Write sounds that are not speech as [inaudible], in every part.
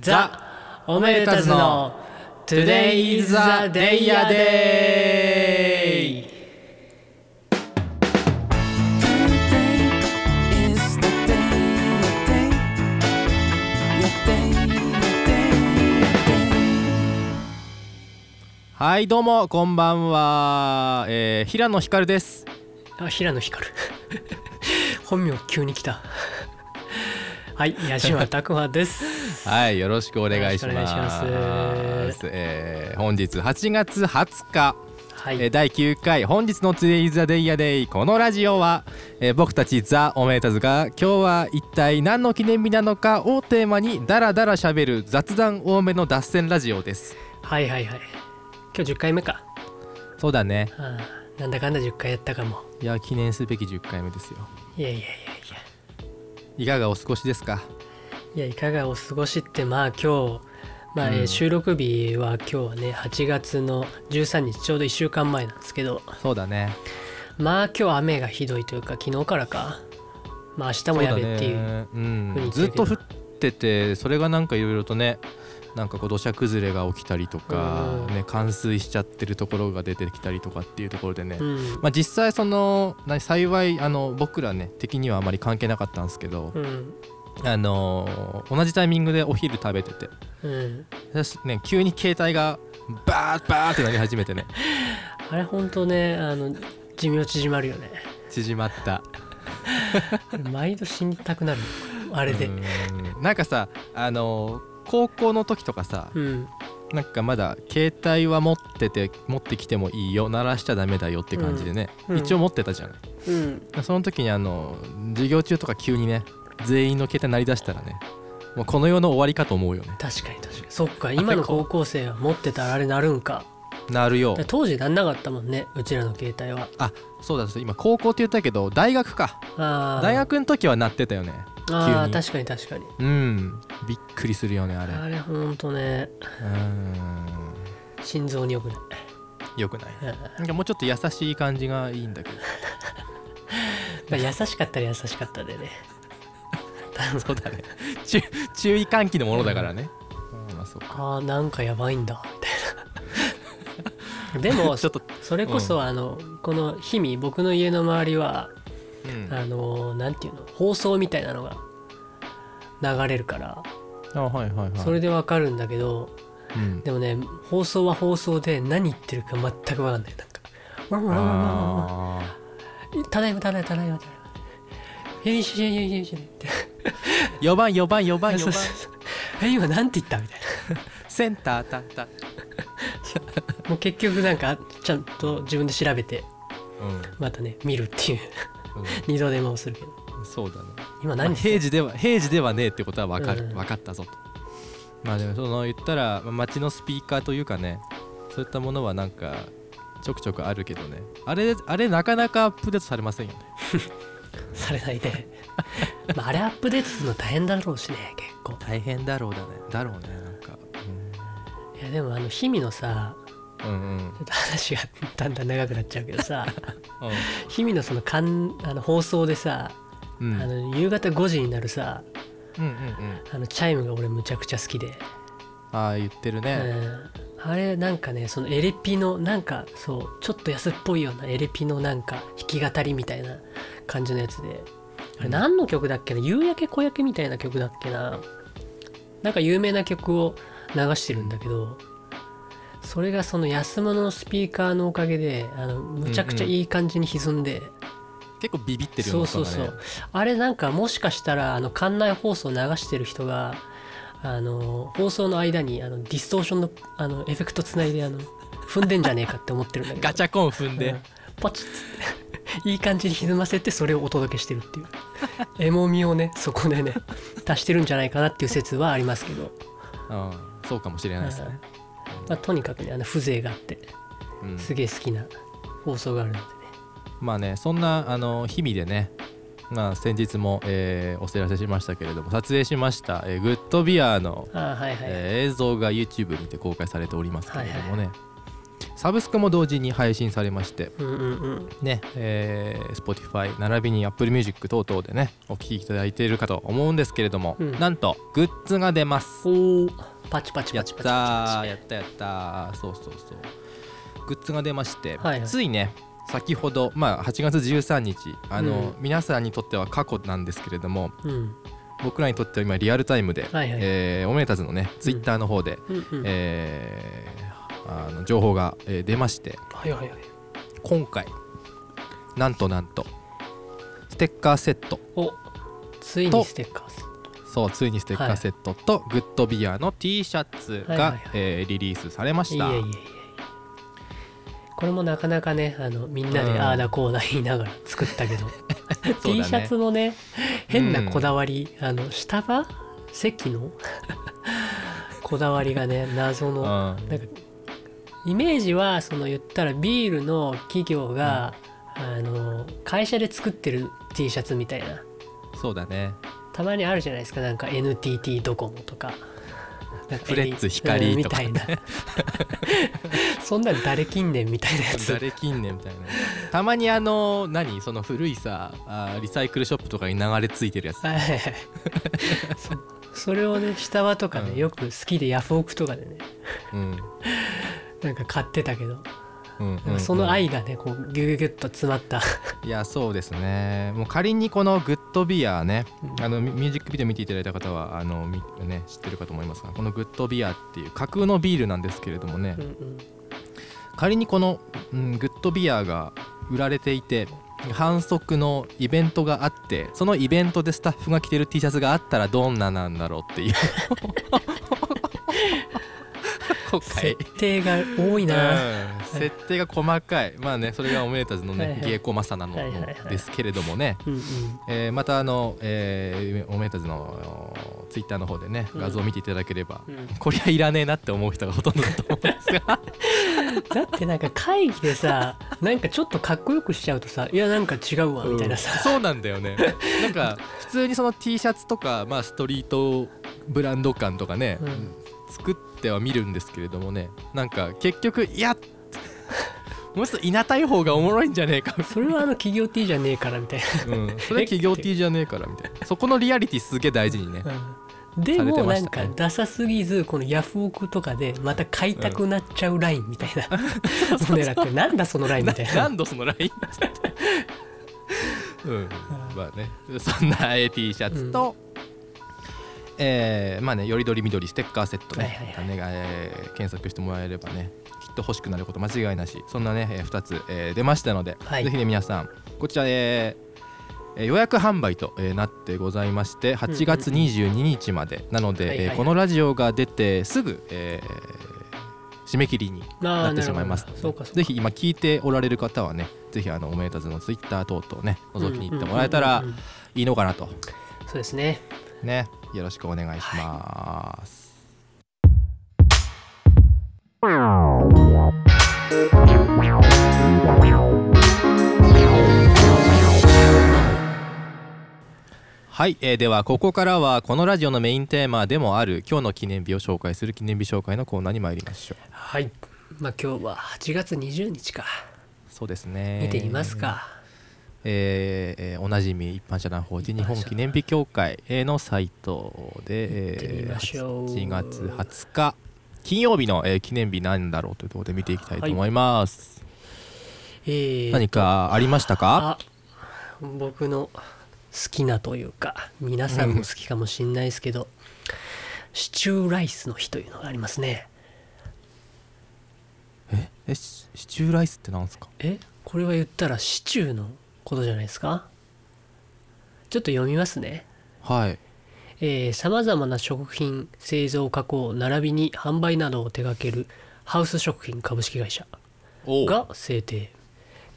ザ・オメルタズの Today is a イはいどうもこんばんは、えー、平野ひですあ平野ひ本名急に来たはい矢島拓磨ですはいよろしくお願いします。えー本日8月20日、はい、えー第9回本日の Today is the day ya day このラジオは、えー僕たちザ・おめでたずが今日は一体何の記念日なのかをテーマにダラダラしゃべる雑談多めの脱線ラジオです。はいはいはい。今日10回目か。そうだね。なんだかんだ10回やったかも。いや記念すべき10回目ですよ。いやいやいやいいかがお過ごしですか？やいやいかがお過ごしってまあ今日まあ、えーうん収録日は今日はね8月の13日ちょうど1週間前なんですけど。そうだね。まあ今日雨がひどいというか昨日からか。まあ明日もやべっていうそうだね。うん。ずっと降っててそれがなんかいろいろとねなんかこう土砂崩れが起きたりとか、うん。ね、冠水しちゃってるところが出てきたりとかっていうところでね、うん。まあ、実際その何幸いあの僕らね敵にはあまり関係なかったんですけど、うんあのー同じタイミングでお昼食べてて。うん。私ね急に携帯がバーッバーってなり始めてね。[laughs] あれほんとねあの寿命縮まるよね。縮まった。[laughs] 毎度死にたくなるあれで。うん。なんかさあのー高校の時とかさ、うん。なんかまだ携帯は持ってて持ってきてもいいよ鳴らしちゃダメだよって感じでね、うん。一応持ってたじゃない、うん。その時にあの授業中とか急にね全員の携帯鳴り出したらねもうこの世の終わりかと思うよね。確かに確かに。そっか今の高校生は持ってたらあれなるんか。なるよ。当時なんなかったもんねうちらの携帯は。あそうだ今高校って言ったけど大学か。大学の時は鳴ってたよね。あー確かに確かに。うん。びっくりするよねあれ。あれほんとね。うん。心臓によくない。よくない。うん。なんかもうちょっと優しい感じがいいんだけど。[laughs] まあ優しかったら優しかったでね [laughs] そうだね。注注意喚起のものだからね、うん。まあそうか。あーなんかやばいんだ。みたいなでもちょっと、それこそ、あのこの日々僕の家の周りはうん。あのなんていうの放送みたいなのが流れるから。あはいはいはい。それでわかるんだけどうん。でもね放送は放送で何言ってるか全くわかんない。なんか「ワンワンワンワンワンワンあただいまただいまただいまただいま」よしよしよしよしってー [laughs] 4番4番4番4番。え今なんて言った？みたい [laughs] センターたった。な [laughs] もう結局なんかちゃんと自分で調べてうん。またね見るっていう。二度手間をするけど。うんそうだね。今まあ何して平時では平時ではねえってことは分かる、うん。分かったぞと。まあでもその言ったらまあ街のスピーカーというかねそういったものはなんかちょくちょくあるけどね。あれあれなかなかアップデートされませんよね。されないでまああれアップデートするの大変だろうしね結構。大変だろうだね。だろうねなんか、いやでもあの日々のさうん、うん。うんちょっと話がだんだん長くなっちゃうけどさ [laughs] う日々のそのかんあの放送でさ、んうん。あの夕方5時になるさうんうんうん。あのチャイムが俺むちゃくちゃ好きで、ああ言ってるうね、ん、あれなんかねそのエレピのなんかそうちょっと安っぽいようなエレピのなんか弾き語りみたいな感じのやつであれうん何の曲だっけな？夕焼け小焼けみたいな曲だっけな？なんか有名な曲を流してるんだけどそれがその安物のスピーカーのおかげであのむちゃくちゃいい感じに歪んで、結構ビビってるそうよねそうそう。あれなんかもしかしたらあの館内放送流してる人があの放送の間にあのディストーションのあのエフェクトつないであの踏んでんじゃねえかって思ってるんだけど。[laughs] ガチャコン踏んで、うん。ポチッつっていい感じに歪ませてそれをお届けしてるっていう。[laughs] エモみをねそこでね足してるんじゃないかなっていう説はありますけど、うん、そうかもしれないですね、まあ、とにかくねあの風情があってうん、すげえ好きな放送があるのでね。まあねそんなあの日々でねまあ先日も、えーお知らせしましたけれども撮影しました、えーグッドビアの、ああはいはい、えー映像が YouTube にて公開されておりますけれどもね、サブスクも同時に配信されましてうんうんうん。ね、えー、Spotify 並びに Apple Music 等々でねお聴きいただいているかと思うんですけれども、うん。なんとグッズが出ます。おおパチパチやっパチパチ。やったやったーそうそうそう。グッズが出まして、はいはい。ついね先ほどまあ8月13日あの、うん。皆さんにとっては過去なんですけれどもうん。僕らにとっては今リアルタイムで、はいはい。えーおめでたずのねツイッターの方で、うんうん。えーあの情報が、えー出ましてはいはいはい。今回なんとなんとステッカーセット。おついにステッカーズそうついにステッカーセット。とグッドビアの T シャツが、はいはいはい。えーリリースされました。いえいえいえこれもなかなかねあのみんなでうん。ああだこうだ言いながら作ったけど、[laughs] そうだ T ねシャツのね変なこだわり、あの下が席の？[laughs] こだわりがね謎の、うん。なんかイメージはその言ったらビールの企業が、あの会社で作ってる T シャツみたいな。そうだね。たまにあるじゃないですか。なんか NTT ドコモとか。フレッツ光うんとか。みたいな。[laughs] そんなの誰近年みたいなやつ。誰近年みたいな。たまにあの何？その古いさあーリサイクルショップとかに流れ着いてるやつ。はいはいはい。[laughs] そそれをね下輪とかね、うん。よく好きでヤフオクとかでね。うんなんか買ってたけど、うんうんその愛がねこうギュギュギュッと詰まった。いやそうですね。もう仮にこのグッドビアねうん。あのミミュージックビデオ見ていただいた方はあのみね知ってるかと思いますがこのグッドビアっていう架空のビールなんですけれどもね。うんうん。仮にこの、うん、グッドビアが売られていて反則のイベントがあってそのイベントでスタッフが着てる T シャツがあったらどんななんだろうっていう [laughs] 設定が多いな、うん。設定が細かい。まあねそれがおめでたずのね、はいはい。芸妓マサなのですけれどもね、うんうん。えーまたあの、えーおめでたずのツイッターの方でねうん。画像を見ていただければ、うん。こりゃいらねえなって思う人がほとんどだと思うんですが。[laughs] だってなんか会議でさなんかちょっとかっこよくしちゃうとさいやなんか違うわみたいなさ、そうなんだよね。なんか普通にその T シャツとか、まあ、ストリートブランド感とかね、うん作っては見るんですけれどもねなんか結局いや [laughs] もうちょっといなたい方がおもろいんじゃねえか。それはあの企業 T じゃねえからみたいな、うん、それは企業 T じゃねえからみたいな。[laughs] そこのリアリティすげえ大事にねな、うん。でもなんかダサすぎずこのヤフオクとかでまた買いたくなっちゃうラインみたいな、[laughs] 俺らってなんだそのラインみたいな。何度そのラインうん。まあね。そんなえー T シャツと、えーまあねよりどりみどりステッカーセットね,、はいはいはい。ねえー検索してもらえればねきっと欲しくなること間違いなし。そんなね、え2つ、えー出ましたので、はい。ぜひね皆さんこちら、えーえー予約販売と、えーなってございまして8月22日まで、なので、はいはいはい。えーこのラジオが出てすぐ、えー締め切りになってしまいますぜひ今聞いておられる方はねぜひあのおめでたずのツイッター等々ね覗きに行ってもらえたらうんうんうんうん。いいのかなと。そうですねねよろしくお願いします、はい、えーではここからはこのラジオのメインテーマでもある今日の記念日を紹介する記念日紹介のコーナーに参りましょう。はい。まあ今日は8月20日か。そうですね。見てみますか、えーえーおなじみ一般社団法人日本記念日協会のサイトで、見てみましょう。8月20日金曜日の、えー記念日なんだろうというところで見ていきたいと思います、えー何かありましたか？あ僕の好きなというか皆さんも好きかもしんないですけど、シチューライスの日というのがありますね。ええシシチューライスってなんですか？えこれは言ったらシチューのことじゃないですか？ちょっと読みますね。はい。さまざまな食品製造加工並びに販売などを手掛けるハウス食品株式会社おが制定。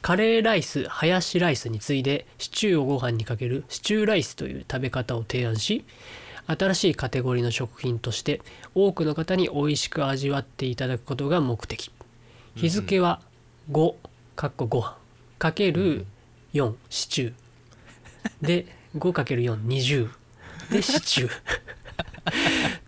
カレーライスハヤシライスに次いでシチューをご飯にかけるシチューライスという食べ方を提案し新しいカテゴリーの食品として多くの方に美味しく味わっていただくことが目的。日付は5かっこご飯。かける4シチューで 5×420 でシチュー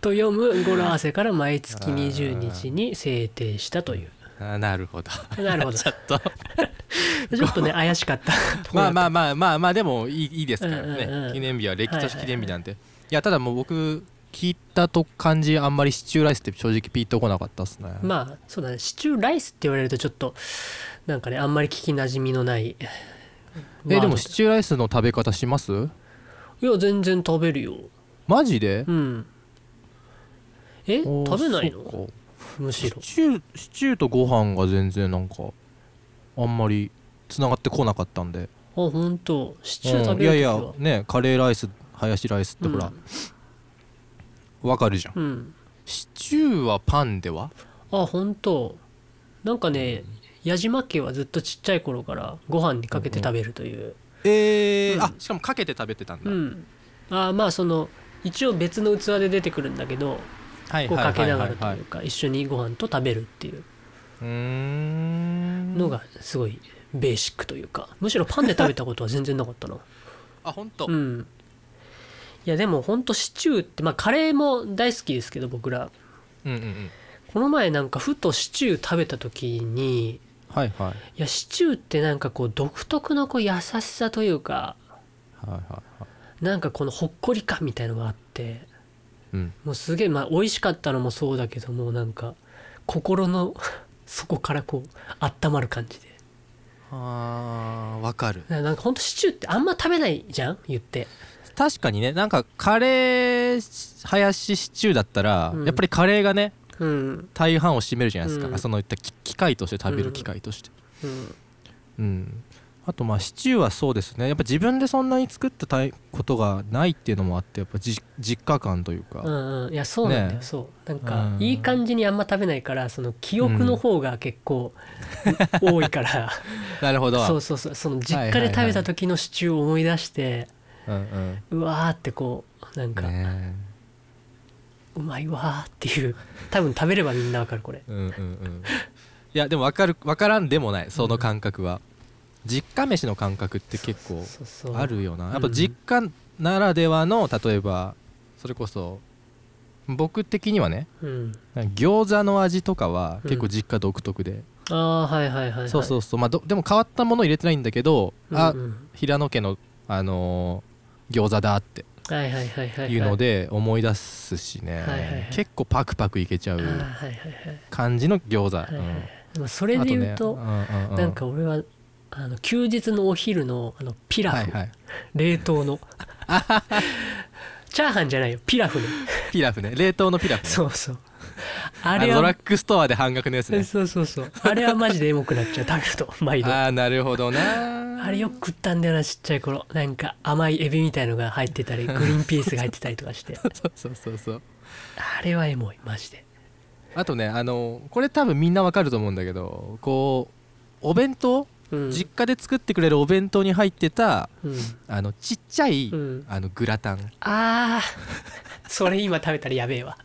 と読む語呂合わせから毎月20日に制定したという。あなるほど。なるほど。[laughs] ちょっと。[laughs] ちょっとね怪しかった。まあまああまあまあまあでもいいいいですからね、うんうんうん記念日は歴史記念日なんて、いやただもう僕聞いたと感じあんまりシチューライスって正直ピンとこなかったっすね、まあそうだね。シチューライスって言われるとちょっとなんかねあんまり聞きなじみのないえでもシチューライスの食べ方します？いや全然食べるよ。マジで？うん。え食べないの？むしろ。シチューシチューとご飯が全然なんかあんまりつながってこなかったんで。あ本当。シチュー食うん。いやいやねカレーライスハヤシライスってほらわ、かるじゃんうん、うん。シチューはパンでは？あ本当。なんかね矢島家はずっとちっちゃい頃からご飯にかけて食べるという。えーうん。あしかもかけて食べてたんだ、うん。あまあその一応別の器で出てくるんだけどはいこうかけながらというか一緒にご飯と食べるっていうのがすごいベーシックというか。むしろパンで食べたことは全然なかったな。[laughs] あ本当、うん。いやでもほんとシチューってまあカレーも大好きですけど僕ら。うんうんうん。この前なんかふとシチュー食べた時にはいはい。いやシチューってなんかこう独特のこう優しさというかはいはいはい。なんかこのほっこり感みたいのがあってうん。もうすげえまあ美味しかったのもそうだけどもなんか心の [laughs] 底からこう温まる感じで。あーわかる。なんかほんとシチューってあんま食べないじゃん？言って。確かにねなんかカレーハヤシシチューだったら、うん。やっぱりカレーがねうん大半を占めるじゃないですか、うん。そのいったき機械として食べる機械として。うん。うん、あとまあシチューはそうですね。やっぱ自分でそんなに作ったたいことがないっていうのもあってやっぱじ実家感というか、うんうん。いやそうなんだよ、ねそう。なんかうん。いい感じにあんま食べないからその記憶の方が結構多いから。[laughs] なるほど。そうそうそう。その実家で食べた時のシチューを思い出して、うんうわーってこうなんうんか、ねうまいわーっていう多分食べればみんなわかるこれ。うんうんうん。いやでも分かる分からんでもないその感覚は、実家飯の感覚って結構あるよな。うんやっぱ実家ならではの例えばそれこそ僕的にはねうん。餃子の味とかはうん。結構実家独特で、ああはいはいはい、はい、そうそうそう。まあどでも変わったもの入れてないんだけど、あうんうん。平野家のあのー餃子だって。はいはいはいはいい。うので思い出すしね、はいはいはい。結構パクパクいけちゃう感じの餃子、はいはい。うん。でもそれで言うと、あねうんうんうん。なんか俺はあの休日のお昼のあのピラフ、はいはい。冷凍の。[laughs] チャーハンじゃないよ。ピラフ。ねピラフね。冷凍のピラフ、ね、そうそうああれはのドラッグストアで半額のやつね。そうそうそう。あれはマジでエモくなっちゃう食べると [laughs] 毎度。あああなるほどな。れよく食ったんだよなちっちゃい頃。なんか甘いエビみたいのが入ってたり [laughs] グリーンピースが入ってたりとかして。そうそうそうそう。あれはエモいマジで。あとねあのこれ多分みんなわかると思うんだけどこうお弁当、うん。実家で作ってくれるお弁当に入ってたうん。あのちっちゃい、うん。あのグラタン。あー。[laughs] それ今食べたらやべえわ、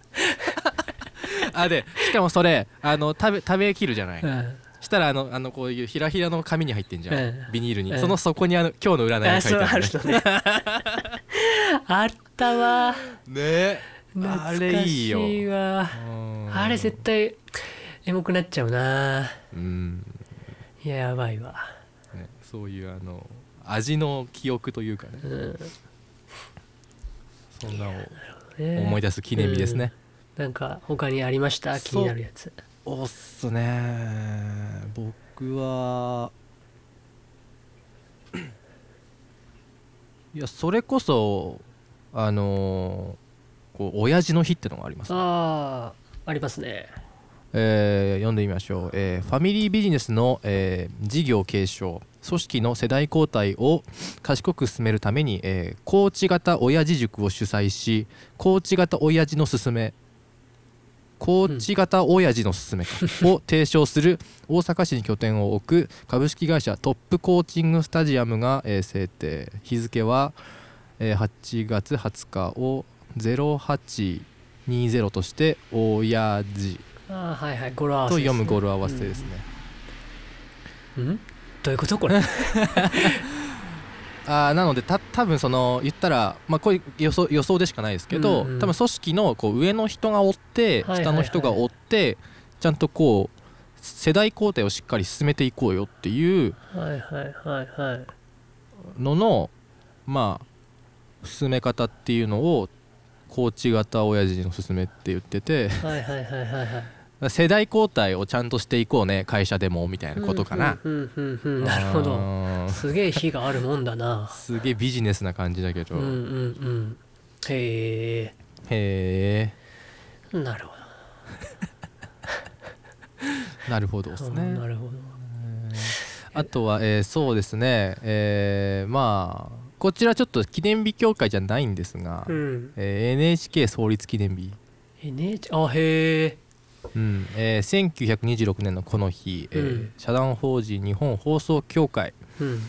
[laughs] あでしかもそれあの食べ食べきるじゃない、うん、したらあのあのこういうひらひらの紙に入ってんじゃん、うん。ビニールに、うん。その底にあの今日の占いが書いてあるね。あ [laughs] ったわ。ね。懐かあれいいよ。しいわ。うん。あれ絶対エモくなっちゃうな。うん、いややばいわ。ね、そういうあの味の記憶というかね。うん。そんなをね。思い出す記念日ですね、なんか他にありました？気になるやつ。おっすね。僕は [clears throat] いやそれこそあのーこう親父の日ってのがあります、ああありますね。えー読んでみましょう、えーファミリービジネスの、えー事業継承組織の世代交代を賢く進めるために、えーコーチ型親父塾を主催しコーチ型親父の勧めコーチ型親父の勧めかを提唱する大阪市に拠点を置く株式会社トップコーチングスタジアムが、えー制定。日付は、えー8月20日を0820として親父ああはいはい語呂合わと読む語呂合わせですね、うん、うん？どういうことこれ？[laughs] あーなのでた多分その言ったら、まあ、これ予想予想でしかないですけど、うんうん。多分組織のこう上の人が追ってはいはいはい。下の人が追ってちゃんとこう世代交代をしっかり進めていこうよっていうはいはいはいはい。ののまあ進め方っていうのをコーチ型親父の勧めって言ってて。はいはいはいはいはい世代交代をちゃんとしていこうね会社でもみたいなことかな。うんうんうんなるほど。どすげえ火があるもんだな。すげえビジネスな感じだけど、うんうんうん。へへえ。なるほえなるほどですど、ね。なるほど。あとは、えーそうですね、えーまあこちらちょっと記念日協会じゃないんですが、うん。えー NHK 創立記念日、NH あへえうん。えー1926年のこの日、えーうん。社団法人日本放送協会うん。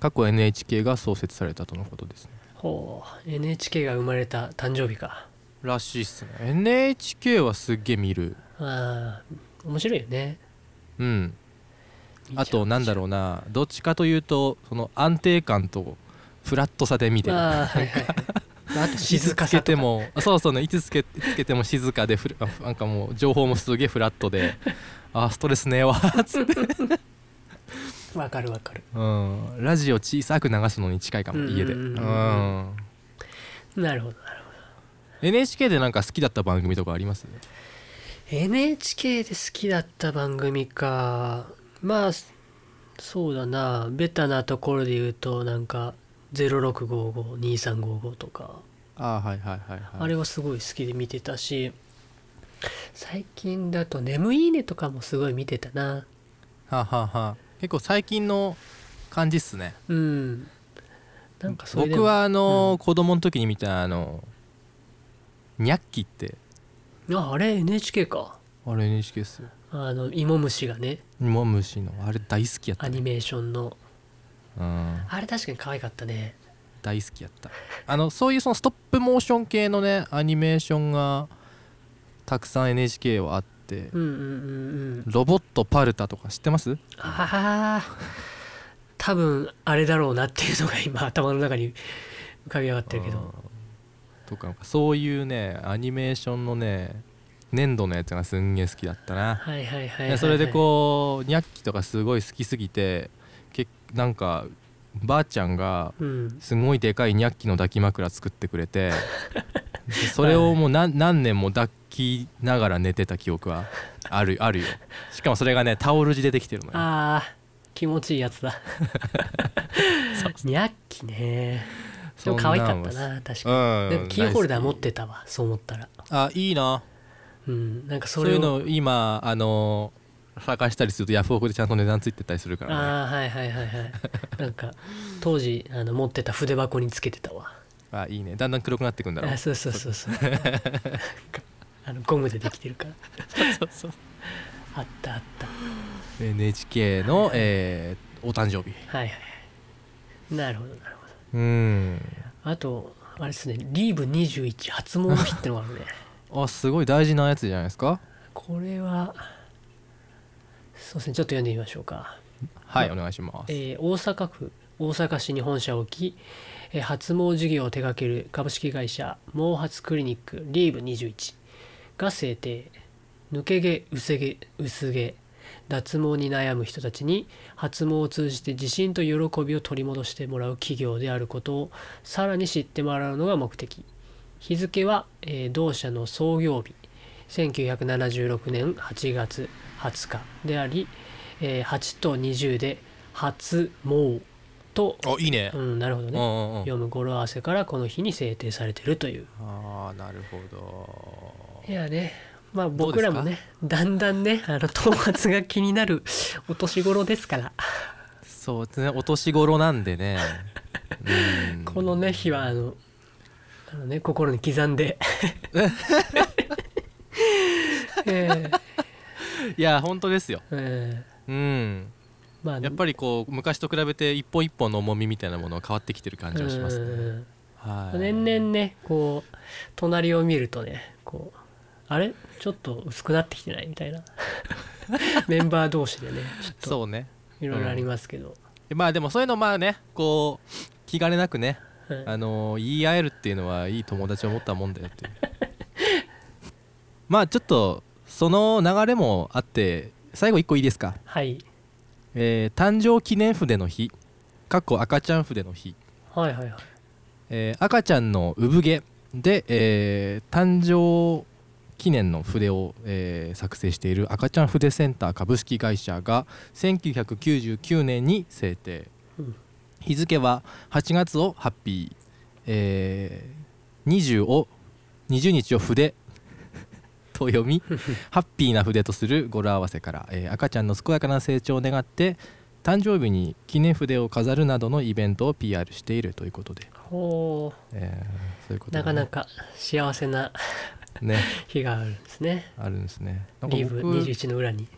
過去 NHK が創設されたとのことですね。ほう。NHK が生まれた誕生日か。らしいっすね。NHK はすっげえ見る。あー面白いよね。うん。あとなんだろうな。どっちかというとその安定感とフラットさで見てる。あーはいはいあと静かさとか。ても。そうそうね。いつつけつけても静かでふるあなんかもう情報もすげえフラットで。あストレスねえわつって、わかるわかる。うん、ラジオ小さく流すのに近いかも家で、ううんなるほどなるほ NHK でなんか好きだった番組とかあります？ど NHK で好きだった番組か。まあそうだな。ベタなところで言うとなんか06552355とか。あはいはいはいはい。あれはすごい好きで見てたし最近だと「眠いいね」とかもすごい見てたな。はあはあは。あ結構最近の感じっすね。うん。なんかそれでも僕はあの、うん。子供の時に見たあのニャッキって。ああれ NHK か。あれ NHK っすよ。あの芋虫がね。芋虫のあれ大好きやった、ね。アニメーションの。うん、あれ確かに可愛かったね。大好きやった。あのそういうそのストップモーション系のねアニメーションがたくさん NHK はあってうんうんうんうん。ロボットパルタとか知ってます？ああ多分あれだろうなっていうのが今頭の中に浮かび上がってるけど。うん。とかそういうねアニメーションのね粘土のやつがすんげえ好きだったな。はいはいそれでこうニャッキとかすごい好きすぎてけなんかばあちゃんがう、うん、すごいでかいニャッキの抱き枕作ってくれてで [laughs] それをもう何何年も抱きながら寝てた記憶はあるあるよ。しかもそれがねタオル地でできてるのよ。あー気持ちいいやつだ。ニャッキね。でも可愛かったな確かうん。にでもキーホルダー持ってたわそう思ったら。きあいいな。うん。なんかそそうれをいうの今あの探したりするとヤフオクでちゃんと値段ついてたりするからね。ああはいはいはいはい。[laughs] なんか当時あの持ってた筆箱につけてたわ。あいいね。だんだん黒くなってくんだろう。あそうそうそうそう。[laughs] あのゴムでできてるから。そうそうあったあった。NHK の、えーお誕生日。はいはいはい。なるほどなるほうん。どあとあれですね。リーブ21初詣の日ってのがあるね。[laughs] あすごい大事なやつじゃないですか。これはそうですねちょっと読んでみましょうか。はいお願いします。えー大阪府大阪市に本社を置き、えー発毛事業を手掛ける株式会社毛髪クリニックリーブ21が制定。抜け毛薄毛薄毛脱毛に悩む人たちに発毛を通じて自信と喜びを取り戻してもらう企業であることをさらに知ってもらうのが目的。日付は、えー同社の創業日1976年8月20日であり、えー8と20で初毛と、あいいね。うん、なるほどね、うんうんうん。読む語呂合わせからこの日に制定されてるという。ああなるほど。いやねまあ僕らもねだんだんねあの頭髪が気になる [laughs] お年頃ですから。そうですね。お年頃なんでね。うん。[laughs] このね日はあのあのね心に刻んで [laughs] え [laughs] いや本当ですよ。ええ。うん。えまあやっぱりこう昔と比べて一本一本の重みみたいなものは変わってきてる感じはしますね。うん。はい。年々ねこう隣を見るとねこうあれ？ちょっと薄くなってきてない？みたいな。[laughs] メンバー同士でねちょっと。そうね。いろいろありますけど、まあでもそういうのまあねこう気兼ねなくねはい。あの言い合えるっていうのはいい友達を持ったもんだよっていう。まあちょっとその流れもあって最後1個いいですか、はい。えー誕生記念筆の日かっこ赤ちゃん筆の日、はいはいはい。えー赤ちゃんの産毛で、えー誕生記念の筆を、えー作成している赤ちゃん筆センター株式会社が1999年に制定、うん。日付は8月をハッピー、えー20を20日を筆と読み [laughs] ハッピーな筆とする語呂合わせから、えー赤ちゃんの健やかな成長を願って誕生日に記念筆を飾るなどのイベントを PR しているということで、ほえーそういうこうとでね。なかなか幸せなね。[laughs] 日があるんですね。あるんですね。リブ僕21の裏に。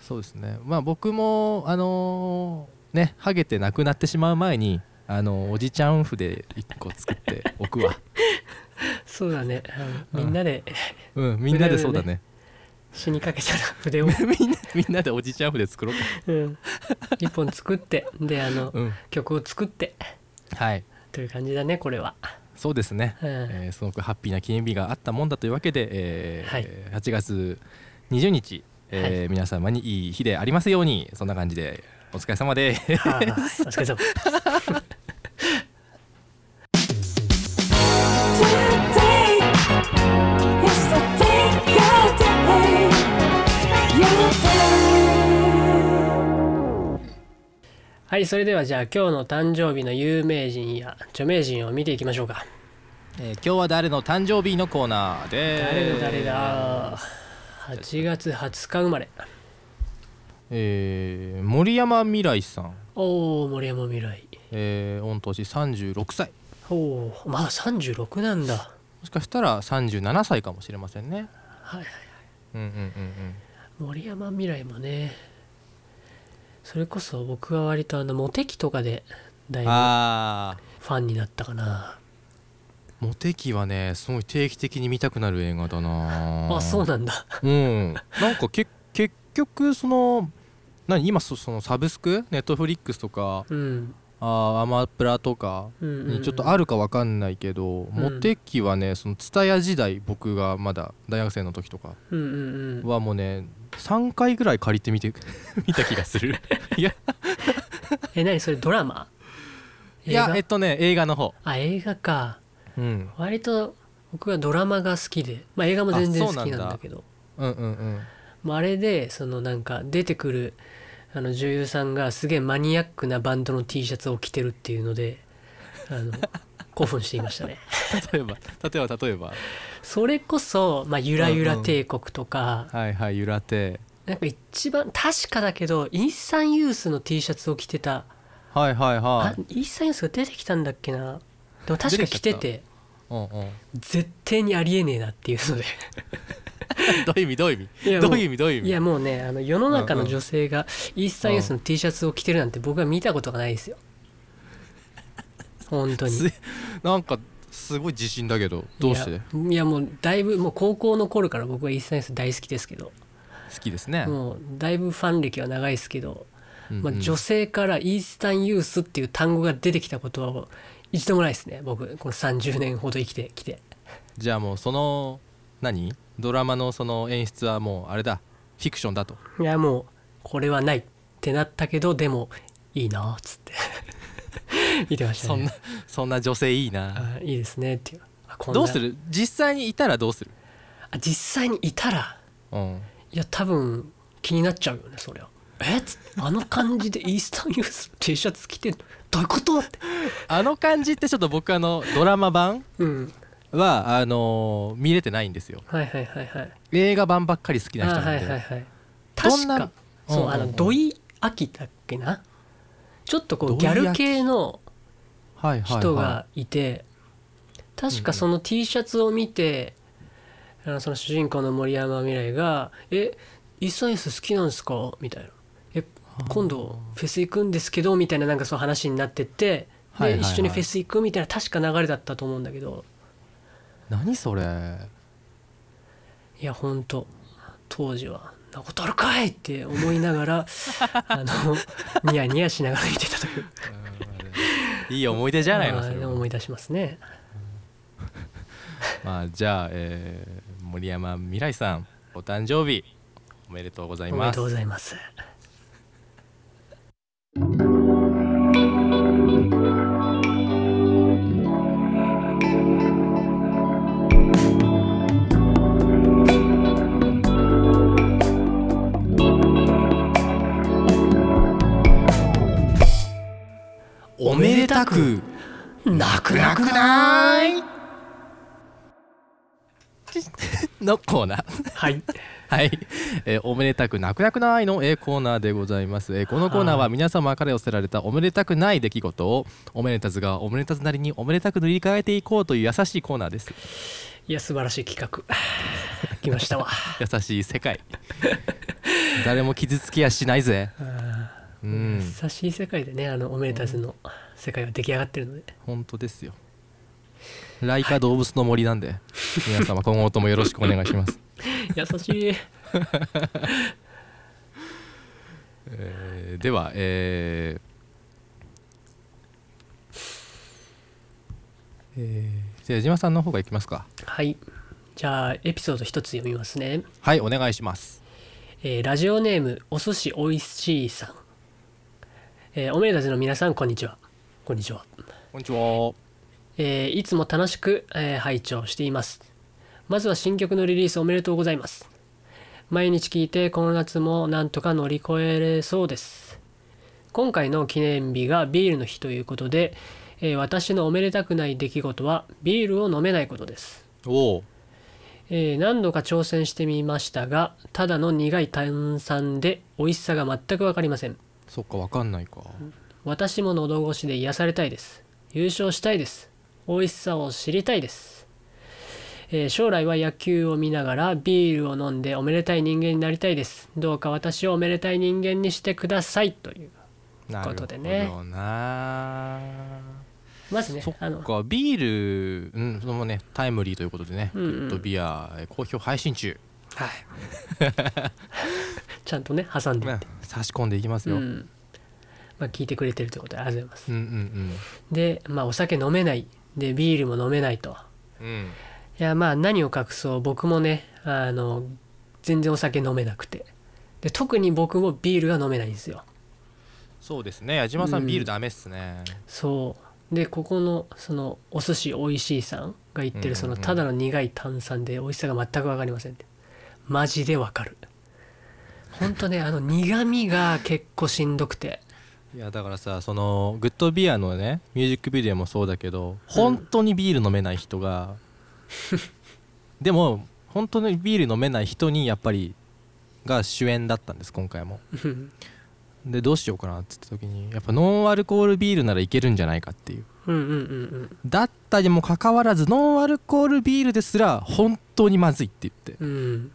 そうですね。まあ僕もあのーねハゲて亡くなってしまう前にあのおじちゃん筆1個作っておくわ [laughs] [laughs] そうだね。うん。みんなでうん。みんなで [laughs] そうだね。死にかけたら [laughs] 筆を、みんなみんなでおじちゃん筆作ろうか。うん、一本作ってであのうん。曲を作って。はい。という感じだねこれは、そうですね、うん。えーすごくハッピーな記念日があったもんだというわけで、えーはい。8月20日、えー皆様にいい日でありますように。そんな感じでお疲れ様ではあ、お疲れ様はいそれではじゃあ今日の誕生日の有名人や著名人を見ていきましょうか。えー今日は誰の誕生日のコーナーで誰だ誰だ。8月20日生まれ。えー森山未来さん、おお森山未来。えー御年36歳。おおまだ36なんだ。もしかしたら37歳かもしれませんね。はいはい。うんうんうんうん。森山未来もねそれこそ僕は割とあのモテ期とかでだいぶあファンになったかな。ーモテ期はねすごい定期的に見たくなる映画だな。[laughs] あそうなんだ。うん。なんかけ結局その何今そそのサブスク？ネットフリックスとかうん。あーアマプラとかうんうんうん。にちょっとあるかわかんないけど、モテ期はねその蔦屋時代僕がまだ大学生の時とかうんうんうん。はもうね3回ぐらい借りてみて [laughs] 見た気がする。[laughs] いや。え何それドラマ？いやえっとね映画の方。あ映画か。うん。割と僕はドラマが好きで。まあ映画も全然好きなんだなんだ。けどうんうんうん。まああれでそのなんか出てくるあの女優さんがすげえマニアックなバンドの T シャツを着てるっていうのであの興奮していましたね。[laughs] 例えば例えば例えばそれこそ、まあ、ゆらゆら帝国とか、はいはい揺らて。なんか一番確かだけどイーサンユースの T シャツを着てた、はいはいはあイーサンユースが出てきたんだっけな。でも確か着て出ててうんうん。絶対にありえねえなっていうので。[laughs] どういう意味？どういう意味？どういう意味？どういう意味？いやもうねあの世の中の女性がイースタンユースの T シャツを着てるなんて僕は見たことがないですよ。本当に。すなんかすごい自信だけどどうして？いやもうだいぶもう高校の頃から僕はイースタンユース大好きですけど。好きですね、もうだいぶファン歴は長いですけど、うんうん。まあ、女性からイースタンユースっていう単語が出てきたことは一度もないですね。僕この30年ほど生きてきて。じゃあもうその何？ドラマのその演出はもうあれだ。フィクションだと。いやもうこれはないってなったけどでもいいなっつって [laughs] 見てましたね。そんなそんな女性いいな。あいいですねっていう。どうする？実際にいたらどうする？あ実際にいたら？うん。いや多分気になっちゃうよねそりゃ。え？あの感じでイースタンユースの T シャツ着てんの？どういうこと？って。あの感じってちょっと僕あのドラマ版うん。はあのー見れてないんですよ。はいはいはいはい。映画版ばっかり好きな人あなんで、はいはいはい確か。そううんうんうん。あの土井秋だっけな？ちょっとこうギャル系の人がいて確かその T シャツを見てあのその主人公の森山未来が「えイースタンユース好きなんですか?」みたいな「え今度フェス行くんですけど」みたいななんかそう話になってってで一緒にフェス行くみたいな確か流れだったと思うんだけど。何それ？いやほんと。当時は「なことあるかい!」って思いながら [laughs] あのニヤニヤしながら見てたという [laughs] [laughs] いい思い出じゃないのそれは。思い出しますね。[laughs] まあじゃあ、えー森山未来さんお誕生日おめでとうございおめでとうますございますおめでたくなくなくない。[laughs] のコーナー。はい。[laughs] はい、えーおめでたくなくなくないの、えーコーナーでございます、えーこのコーナーは皆様から寄せられたおめでたくない出来事をおめでたずがおめでたずなりにおめでたく塗り替えていこうという優しいコーナーです。いや素晴らしい企画。来ましたわ。[laughs] 優しい世界。誰も傷つきやしないぜうん。優しい世界でねあのおめでたずの世界は出来上がってるので。本当ですよ。ライカ動物の森なんで [laughs] 皆様今後ともよろしくお願いします、[laughs] 優しい。えーではえーえーじゃあ江島さんの方がいきますか。はい。じゃあエピソード一つ読みますね。はいお願いします。えーラジオネームお寿司おいしいさん、えーおめでたずの皆さんこんにちは。こんにちは、こんにちは。えーいつも楽しく、えー拝聴しています。まずは新曲のリリースおめでとうございます。毎日聴いてこの夏もなんとか乗り越えれそうです。今回の記念日がビールの日ということで、えー私のおめでたくない出来事はビールを飲めないことです。おお。えー何度か挑戦してみましたがただの苦い炭酸で美味しさが全く分かりませんそっかわかんないか。私も喉越しで癒されたいです。優勝したいです。美味しさを知りたいです、えー将来は野球を見ながらビールを飲んでおめでたい人間になりたいです。どうか私をおめでたい人間にしてください。というなるほことでね。どな。まずねそっあのかビールうんそのもねタイムリーということでね、うんうん。グッドビアえー好評配信中、はい。[laughs] ちゃんとね挟んでいねって、差し込んでいきますよ、うん、うんまあ、聞いてくれてるということでありがとうございます。うんうんでまあお酒飲めない。でビールも飲めないと。うん。いやまあ何を隠そう。僕もねあの全然お酒飲めなくて。で特に僕もビールが飲めないんですよ。そうですね。矢島さうん。んビールダメっすね、そう。でここのそのお寿司おいしいさんが言ってるそのうんうん。うんただの苦い炭酸で美味しさが全く分かりませんってマジで分かる。ほんとねあの苦味が結構しんどくて。いやだからさそのグッドビアのねミュージックビデオもそうだけど本当にビール飲めない人が、[laughs] でも本当にビール飲めない人にやっぱりが主演だったんです今回も。うん。でどうしようかなって言った時にやっぱノンアルコールビールならいけるんじゃないかっていう。だったにもかかわらずノンアルコールビールですら本当にまずいって言って。っうん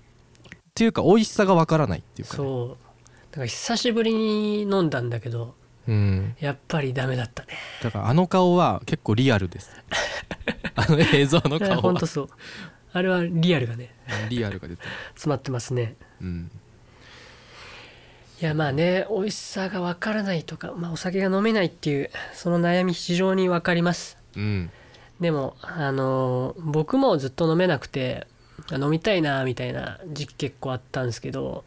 うんていうか美味しさがわからないっていうか、ね、そう。だから久しぶりに飲んだんだけどうん。やっぱりダメだったね。だからあの顔は結構リアルです。[laughs] あの映像の顔は。ほんとそう。あれはリアルがね。リアルが出てる。詰まってますね。うん。いやまあね美味しさがわからないとか、まあ、お酒が飲めないっていうその悩み非常にわかります。うん。でもあのー僕もずっと飲めなくて飲みたいなみたいな時期結構あったんですけど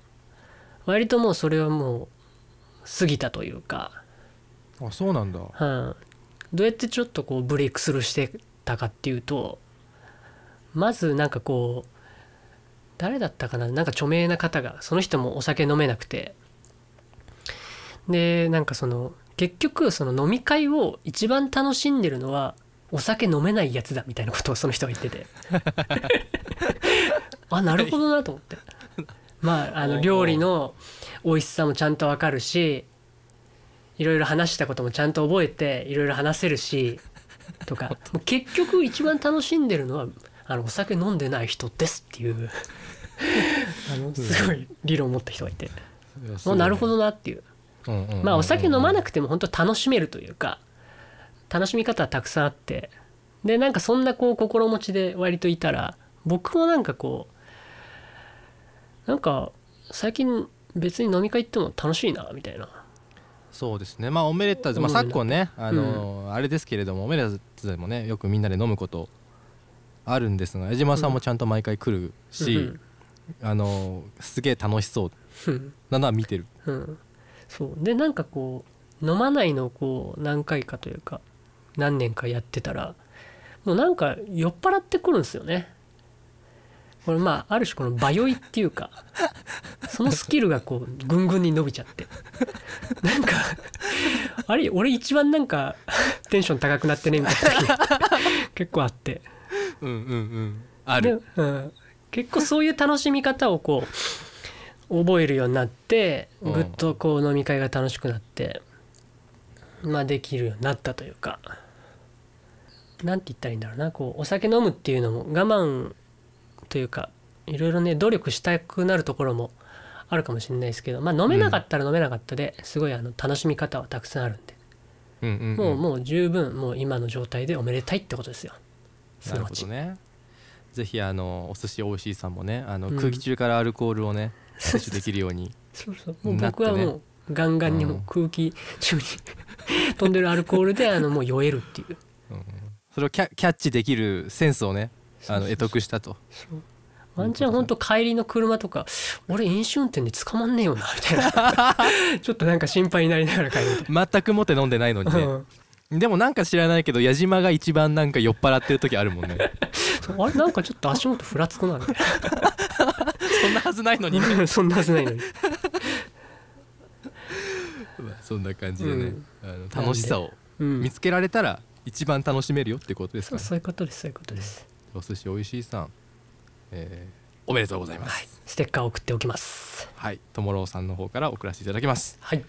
割ともうそれはもう過ぎたというか、あそうなんだ。うん、どうやってちょっとこうブレイクスルーしてたかっていうとまずなんかこう誰だったかな？なんか著名な方がその人もお酒飲めなくて。でなんかその結局その飲み会を一番楽しんでるのはお酒飲めないやつだみたいなことをその人が言ってて [laughs] あなるほどなと思って。まああの料理の美味しさもちゃんとわかるしいろいろ話したこともちゃんと覚えていろいろ話せるしとか。結局一番楽しんでるのはあのお酒飲んでない人ですっていう。あのすごい理論を持った人がいて。もうなるほど、どなっていう。まあお酒飲まなくても本当楽しめるというか楽しみ方はたくさんあって。でなんかそんなこう心持ちで割といたら僕もなんかこうなんか最近別に飲み会行っても楽しいなみたいな。そうですね。まあオメレッタズ、まあ、昨今ねあのーあれですけれどもオメレッタズでもねよくみんなで飲むことあるんですが江島さんもちゃんと毎回来るし、うん。あのすげえ楽しそう。うんなのは見てる。うん、そう。でなんかこう飲まないのをこう何回かというか何年かやってたらもうなんか酔っ払ってくるんですよねこれまあある種このバ酔いっていうかそのスキルがこうぐんぐんに伸びちゃって。なんかあれ俺一番なんかテンション高くなってねみたいな時結構あって。うんうんうん。あでる、うん、結構そういう楽しみ方をこう覚えるようになってうん。ぐっとこう飲み会が楽しくなってまあできるようになったというか。なんて言ったらいいんだろうな。こうお酒飲むっていうのも我慢というかいろいろね努力したくなるところもあるかもしれないですけどまあ飲めなかったら飲めなかったですごいあの楽しみ方はたくさんあるんで、うんうんうん、もうもう十分もう今の状態でおめでたいってことですよ。すなるほどね。ぜひあのお寿司おいしいさんもねあの、うん。空気中からアルコールをね摂取できるように。そうそう。もう僕はもうガンガンにもう空気中に [laughs] 飛んでるアルコールであのもう酔えるっていう。それをキャキャッチできるセンスをねあの得得したと。そう。ワンチャンほんと帰りの車とか俺飲酒運転で捕まんねえよなみたいな。[laughs] ちょっとなんか心配になりながら帰るみ全くもって飲んでないのにね。うん。でもなんか知らないけど矢島が一番なんか酔っ払ってる時あるもんね。[laughs] あれなんかちょっと足元ふらつくなみたい [laughs] そんなはずないのにね。なそんなはずないのに。まあそんな感じでね、うん。あの楽しさをうん。見つけられたら一番楽しめるよってことですから、そうそういうことですそういうことですお寿司おいしいさん、えーおめでとうございまはい。すステッカー送っておきます。はい。ともろうさんの方から送らせていただきます。はい。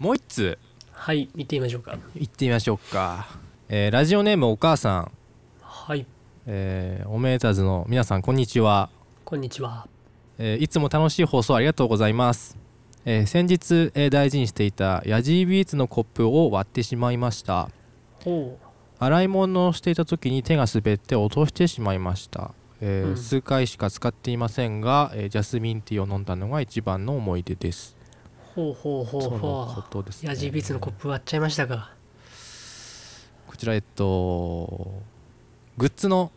もう一通はい。見てみましょうか。行ってみましょうか、えーラジオネームお母さん、はい。えーおめでたずの皆さんこんにちは、こんにちは。えーいつも楽しい放送ありがとうございます、えー先日、えー大事にしていたヤジービーツのコップを割ってしまいました。ほ洗い物をしていた時に手が滑って落としてしまいました、えーうん。数回しか使っていませんが、えージャスミンティーを飲んだのが一番の思い出です。うほうほうほう。ほうヤジービーツのコップ割っちゃいましたか？こちらえっとグッズの、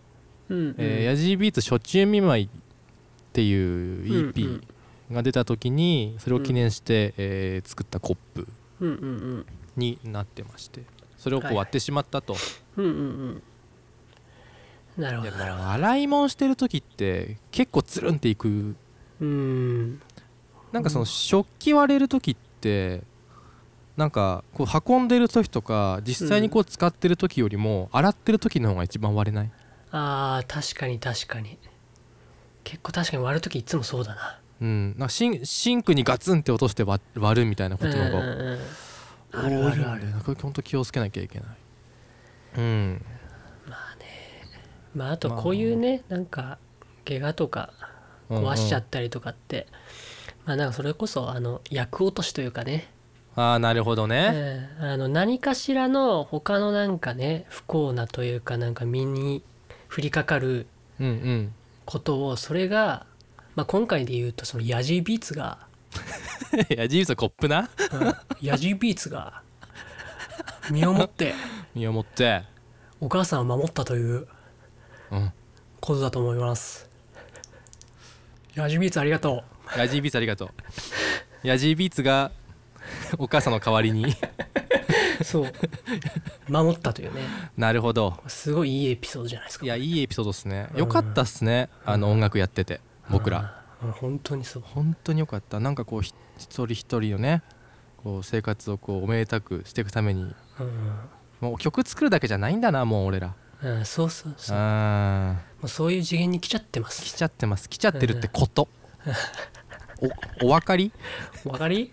うん、うん。えーヤジービーツ初中見舞いっていううんう EP ん。が出た時にそれを記念して、えー作ったコップうんうんうん。になってましてそれをこはいはい。う割ってしまったと、うんうんうん。なるほど。洗い物してる時って結構つるんっていく。うーん。なんかその食器割れる時ってなんかこう運んでる時とか実際にこう使ってる時よりも洗ってる時の方が一番割れない？あー確かに確かに。結構確かに割るときいつもそうだな。うん。なんかシンシンクにガツンって落として割割るみたいなことの方がうんうんうん。多あるある。ある。なんか本当気をつけなきゃいけない。うん。まああとこういうねなんか怪我とか壊しちゃったりとかって、まあなんかそれこそあの役落としというかね、ああなるほどね、うん。あの何かしらの他のなんかね不幸なというかなんか身に降りかかるうん、うん。ことをそれが、まあ、今回で言うとそのヤジービーツが、いや事実はコップな？うん。ヤジービーツが身をもって身をもって。お母さんを守ったといううん。ことだと思います。ヤジービーツありがとヤジービーツありがとう。ヤジービーツがお母さんの代わりに。うそう。守ったというね。なるほど。すごいいいエピソードじゃないですか。いやいいエピソードですね。うん。よかったっすね。あの音楽やってて僕ら。うん本当にそう。本当によかった。なんかこうひ一人一人のねこう生活をこうおめでたくしていくために。うんもう曲作るだけじゃないんだなもう俺ら。うん、そうそうそう。もあ。うそういう次元に来ちゃってまー来すちゃってます。来ちゃってるってこと。おお分かり？[laughs] わかり？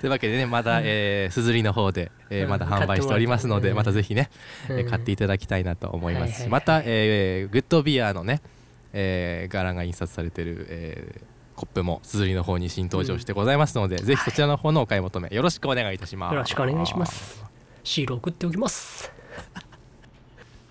というわけでねまだえーすずりの方でえーうん。まだ販売しておりますのでまたぜひねえ買っていただきたいなと思います。しまたえーグッドビアのねえー柄が印刷されてるえーコップもすずりの方に新登場してございますのでぜひそちらの方のお買い求めよろしくお願いいたします。よろしくお願いします。シール送っておきます。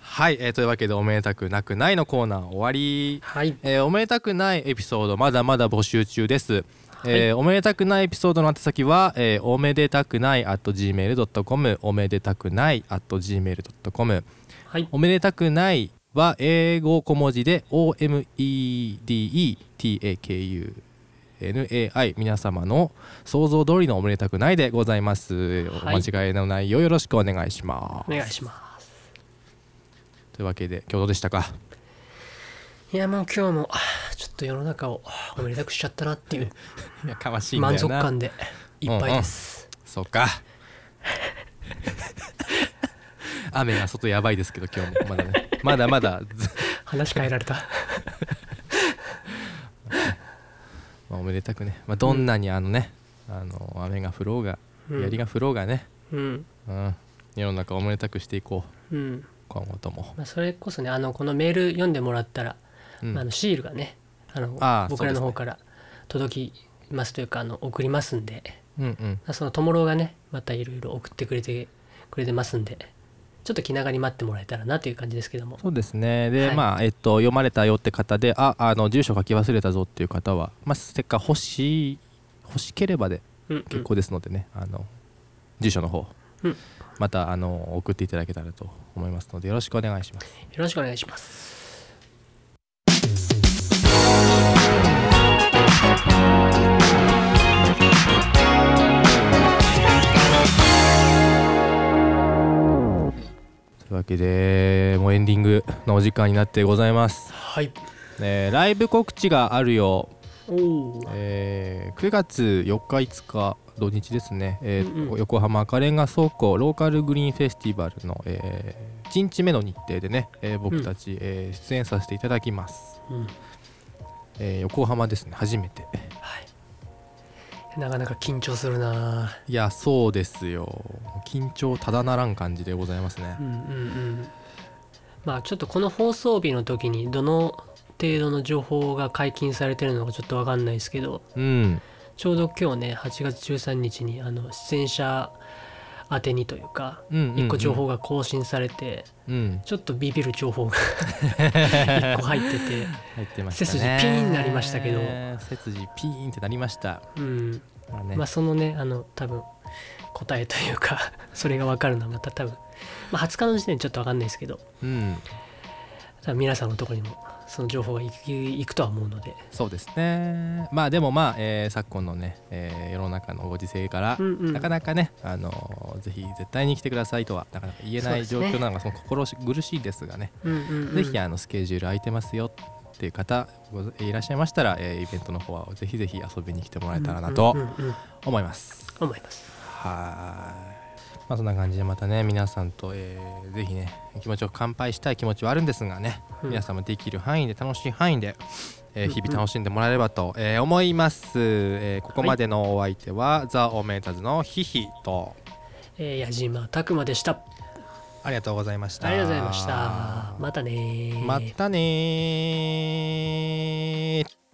はい、えーというわけでおめでたくなくないのコーナー終わり。はい。えーおめでたくないエピソードまだまだ募集中です、えーおめでたくないエピソードの宛先は、えーおめでたくない at gmail.com おめでたくない at gmail.com はい。おめでたくないは英語小文字で OMEDETAKUNAI 皆様の想像通りのおめでたくないでございます、はい。お間違いのないようよろしくお願いします。お願いします。というわけで今日どうでしたか？いやもう今日もちょっと世の中をおめでたくしちゃったなっていう。い [laughs] やかましい満足感でいっぱいです、そうか。[laughs] 雨が外やばいですけど今日も。まだねまだまだ。ず [laughs] 話変えられた。[laughs] まあおめでたくね、まあ、どんなにあのね、あの雨が降ろうがうん。槍が降ろうがね、うん。うん、世の中をおめでたくしていこう。うん。今後とも、まあ、それこそねあのこのメール読んでもらったら、うん。まあ、あのシールがねあの僕らの方から届きますというかあの送りますんで。うんうん。そのともろがねまたいろいろ送ってくれてくれてますんでちょっと気長に待ってもらえたらなという感じですけども。そうですね。で、はい。まあえっと読まれたよって方でああの住所書き忘れたぞっていう方は、まあ、ステッカー欲しい欲しければでうんうん。結構ですのでね、あの住所の方、うん。またあの送っていただけたらと思いますのでよろしくお願いします。よろしくお願いしますというわけでもうエンディングのお時間になってございます、はい。えーライブ告知があるよ、おおえー9月4日5日土日ですね、えーうんうん。横浜赤レンガ倉庫ローカルグリーンフェスティバルの、え1日目の日程でね、えー僕たち、えー出演させていただきます、うん。はえー横浜ですね初めて。いなかなか緊張するな。いやそうですよ。緊張ただならん感じでございますね。うんうん。うんまあちょっとこの放送日の時にどの程度の情報が解禁されてるのかちょっとわかんないですけど。うん。ちょうど今日ね8月13日にあの出演者宛てにというかうんうんうん。一個情報が更新されて、うん。ちょっとビビる情報が [laughs] 一個入ってて入ってましたね。背筋ピーンになりましたけど。背筋ピーンってなりました。うん。まあね。まあそのねあの多分答えというか [laughs] それが分かるのはまた多分、まあ、20日の時点でちょっと分かんないですけど。うん。多分皆さんのところにもその情報が行く行くとは思うので、そうですね。まあでもまあ、えー昨今のね、えー世の中のご時世から、うんうん。なかなかね、あのーぜひ絶対に来てくださいとはなかなか言えない状況なのがその心苦しいですがね、うんうんうん。ぜひあのスケジュール空いてますよっていう方ごいらっしゃいましたら、えーイベントの方はぜひぜひ遊びに来てもらえたらなとうんうんうん。思います。思います。はいまあそんな感じでまたね皆さんと、えーぜひね気持ちを乾杯したい気持ちはあるんですがね、うん。皆さんもできる範囲で楽しい範囲で、えー日々楽しんでもらえればと、えー思います、えーここまでのお相手は、ザ・オメータズのヒヒとえー矢島拓馬でした。ありがとうございました。ありがとうございました。またねー。またねー